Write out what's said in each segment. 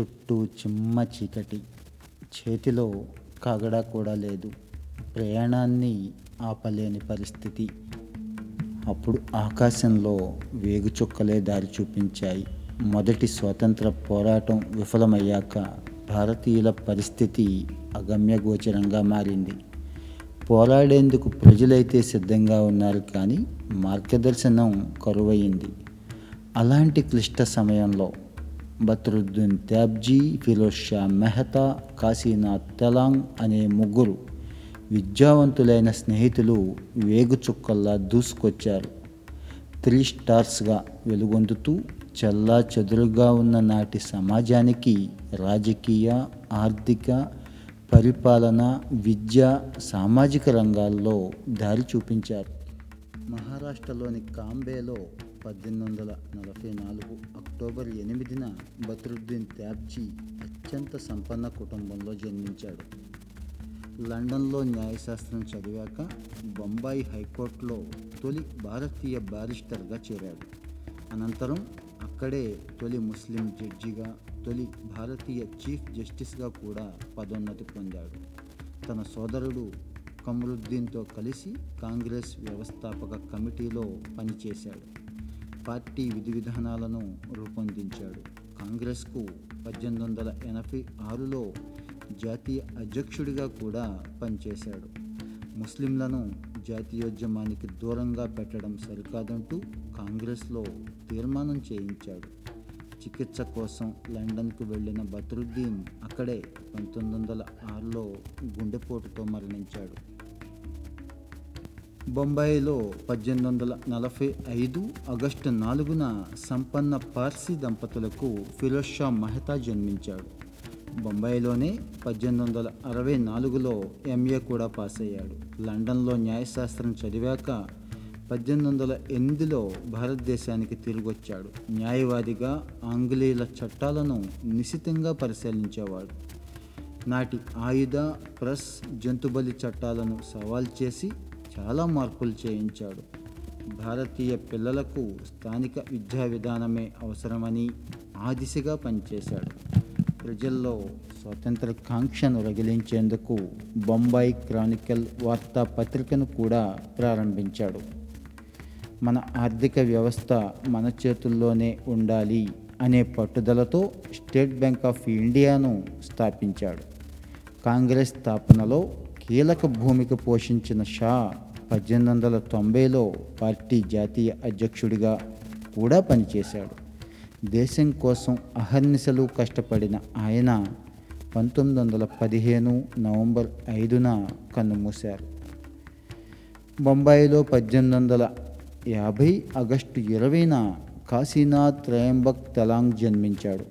చుట్టూ చిమ్మ చీకటి. చేతిలో కాగడా కూడా లేదు. ప్రయాణాన్ని ఆపలేని పరిస్థితి. అప్పుడు ఆకాశంలో వేగుచుక్కలే దారి చూపించాయి. మొదటి స్వాతంత్ర పోరాటం విఫలమయ్యాక భారతీయుల పరిస్థితి అగమ్యగోచరంగా మారింది. పోరాడేందుకు ప్రజలైతే సిద్ధంగా ఉన్నారు కానీ మార్గదర్శనం కరువయింది అలాంటి క్లిష్ట సమయంలో బత్రుద్దీన్ త్యాబ్జీ ఫిరోజ్ షా మెహతా కాశీనాథ్ తెలాంగ్ అనే ముగ్గురు విద్యావంతులైన స్నేహితులు వేగుచుక్కల్లా దూసుకొచ్చారు త్రీ స్టార్స్గా వెలుగొందుతూ చల్లా చెదురుగా ఉన్న నాటి సమాజానికి రాజకీయ ఆర్థిక పరిపాలన విద్య సామాజిక రంగాల్లో దారి చూపించారు మహారాష్ట్రలోని కాంబేలో పద్దెనిమిది వందల నలభై నాలుగు అక్టోబర్ ఎనిమిదిన బద్రుద్దీన్ త్యాబ్జీ అత్యంత సంపన్న కుటుంబంలో జన్మించాడు. లండన్లో న్యాయశాస్త్రం చదివాక బొంబాయి హైకోర్టులో తొలి భారతీయ బారిస్టర్గా చేరాడు. అనంతరం అక్కడే తొలి ముస్లిం జడ్జిగా తొలి భారతీయ చీఫ్ జస్టిస్గా కూడా పదోన్నతి పొందాడు. తన సోదరుడు కమరుద్దీన్తో కలిసి కాంగ్రెస్ వ్యవస్థాపక కమిటీలో పనిచేశాడు. పార్టీ విధి విధానాలను రూపొందించాడు. కాంగ్రెస్కు పద్దెనిమిది వందల ఎనభై ఆరులో జాతీయ అధ్యక్షుడిగా కూడా పనిచేశాడు. ముస్లింలను జాతీయోద్యమానికి దూరంగా పెట్టడం సరికాదంటూ కాంగ్రెస్లో తీర్మానం చేయించాడు. చికిత్స కోసం లండన్కు వెళ్ళిన బద్రుద్దీన్ అక్కడే పంతొమ్మిది వందల ఆరులో గుండెపోటుతో మరణించాడు. బొంబాయిలో పద్దెనిమిది వందల నలభై ఐదు ఆగస్టు నాలుగున సంపన్న పార్సీ దంపతులకు ఫిరోజ్ షా మెహతా జన్మించాడు. బొంబాయిలోనే పద్దెనిమిది వందల అరవై నాలుగులో ఎంఏ కూడా పాస్ అయ్యాడు లండన్లో న్యాయశాస్త్రం చదివాక పద్దెనిమిది వందల ఎనిమిదిలో భారతదేశానికి తిరిగొచ్చాడు. న్యాయవాదిగా ఆంగ్లేయుల చట్టాలను నిశితంగా పరిశీలించేవాడు. నాటి ఆయుధ ప్రెస్ జంతుబలి చట్టాలను సవాల్ చేసి చాలా మార్పులు చేయించాడు. భారతీయ పిల్లలకు స్థానిక విద్యా విధానమే అవసరమని ఆ దిశగా పనిచేశాడు. ప్రజల్లో స్వతంత్ర కాంక్షను రగిలించేందుకు బొంబాయి క్రానికల్ వార్తాపత్రికను కూడా ప్రారంభించాడు. మన ఆర్థిక వ్యవస్థ మన చేతుల్లోనే ఉండాలి అనే పట్టుదలతో స్టేట్ బ్యాంక్ ఆఫ్ ఇండియాను స్థాపించాడు. కాంగ్రెస్ స్థాపనలో కీలక భూమిక పోషించిన షా పద్దెనిమిది వందల తొంభైలో పార్టీ జాతీయ అధ్యక్షుడిగా కూడా పనిచేశాడు. దేశం కోసం అహర్నిశలు కష్టపడిన ఆయన పంతొమ్మిది వందల పదిహేను నవంబర్ ఐదున కన్నుమూశారు. బొంబాయిలో పద్దెనిమిది వందల యాభై ఆగస్టు ఇరవైన కాశీనాథ్ త్రయంబక్ తెలాంగ్ జన్మించాడు.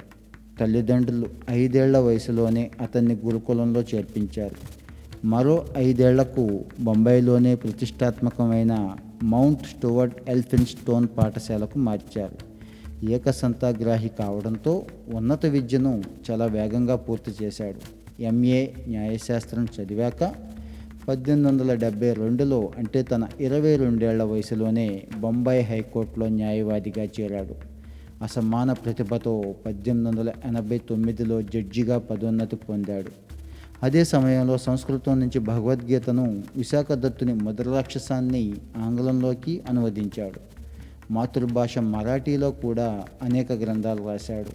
తల్లిదండ్రులు ఐదేళ్ళ వయసులోనే అతన్ని గురుకులంలో చేర్పించారు. మరో ఐదేళ్ళకు బొంబాయిలోనే ప్రతిష్టాత్మకమైన మౌంట్ స్టోవర్ట్ ఎల్ఫిన్ స్టోన్ పాఠశాలకు మార్చారు. ఏకసంతాగ్రాహి కావడంతో ఉన్నత విద్యను చాలా వేగంగా పూర్తి చేశాడు. ఎంఏ న్యాయశాస్త్రం చదివాక పద్దెనిమిది వందల డెబ్బై రెండులో అంటే తన ఇరవై రెండేళ్ళ వయసులోనే బొంబాయి హైకోర్టులో న్యాయవాదిగా చేరాడు. అసమాన ప్రతిభతో పద్దెనిమిది వందల ఎనభై తొమ్మిదిలో జడ్జిగా పదోన్నతి పొందాడు. అదే సమయంలో సంస్కృతం నుంచి భగవద్గీతను విశాఖ దత్తుని మధురాక్షసాన్ని ఆంగ్లంలోకి అనువదించాడు. మాతృభాష మరాఠీలో కూడా అనేక గ్రంథాలు రాశాడు.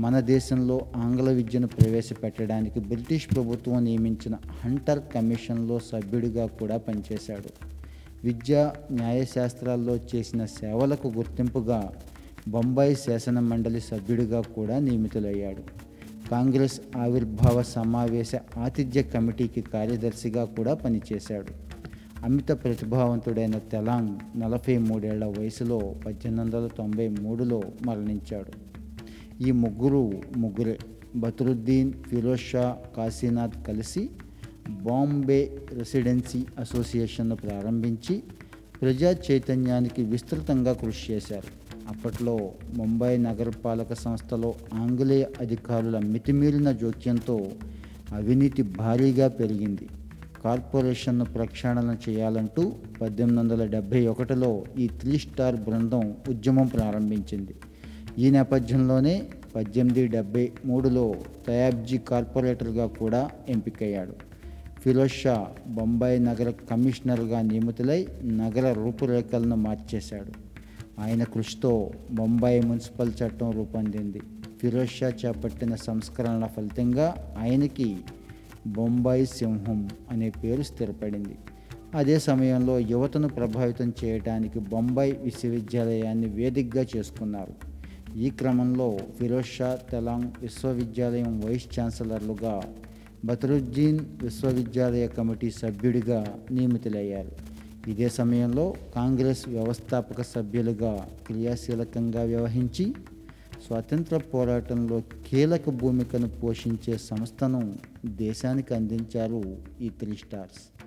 మన దేశంలో ఆంగ్ల విద్యను ప్రవేశపెట్టడానికి బ్రిటిష్ ప్రభుత్వం నియమించిన హంటర్ కమిషన్లో సభ్యుడిగా కూడా పనిచేశాడు. విద్య న్యాయశాస్త్రాల్లో చేసిన సేవలకు గుర్తింపుగా బొంబాయి శాసన మండలి సభ్యుడిగా కూడా నియమితులయ్యాడు. కాంగ్రెస్ ఆవిర్భావ సమావేశ ఆతిథ్య కమిటీకి కార్యదర్శిగా కూడా పనిచేశాడు. అమిత ప్రతిభావంతుడైన తెలాంగ్ నలభై మూడేళ్ళ వయసులో పద్దెనిమిది వందల తొంభై మూడులో మరణించాడు. ఈ ముగ్గురు ముగ్గురే బద్రుద్దీన్ ఫిరోజ్ షా కాశీనాథ్ కలిసి బాంబే రెసిడెన్సీ అసోసియేషన్ను ప్రారంభించి ప్రజా చైతన్యానికి విస్తృతంగా కృషి చేశారు. అప్పట్లో ముంబై నగరపాలక సంస్థలో ఆంగ్లేయ అధికారుల మితిమీరిన జోక్యంతో అవినీతి భారీగా పెరిగింది. కార్పొరేషన్ను ప్రక్షాళన చేయాలంటూ పద్దెనిమిది వందల డెబ్భై ఒకటిలో ఈ త్రీ స్టార్ బృందం ఉద్యమం ప్రారంభించింది. ఈ నేపథ్యంలోనే పద్దెనిమిది డెబ్బై మూడులో తయాబ్జీ కార్పొరేటర్గా కూడా ఎంపికయ్యాడు. ఫిరోజ్ షా బొంబాయి నగర కమిషనర్గా నియమితులై నగర రూపురేఖలను మార్చేశాడు. ఆయన కృషితో బొంబాయి మున్సిపల్ చట్టం రూపొందింది. ఫిరోజ్ షా చేపట్టిన సంస్కరణల ఫలితంగా ఆయనకి బొంబాయి సింహం అనే పేరు స్థిరపడింది. అదే సమయంలో యువతను ప్రభావితం చేయడానికి బొంబాయి విశ్వవిద్యాలయాన్ని వేదికగా చేసుకున్నారు. ఈ క్రమంలో ఫిరోజ్ షా తెలాంగ్ విశ్వవిద్యాలయం వైస్ ఛాన్సలర్లుగా బదరుద్దీన్ విశ్వవిద్యాలయ కమిటీ సభ్యుడిగా నియమితులయ్యారు. ఇదే సమయంలో కాంగ్రెస్ వ్యవస్థాపక సభ్యులుగా క్రియాశీలకంగా వ్యవహరించి స్వాతంత్ర పోరాటంలో కీలక భూమికను పోషించే సంస్థను దేశానికి అందించారు ఈ త్రీ స్టార్స్.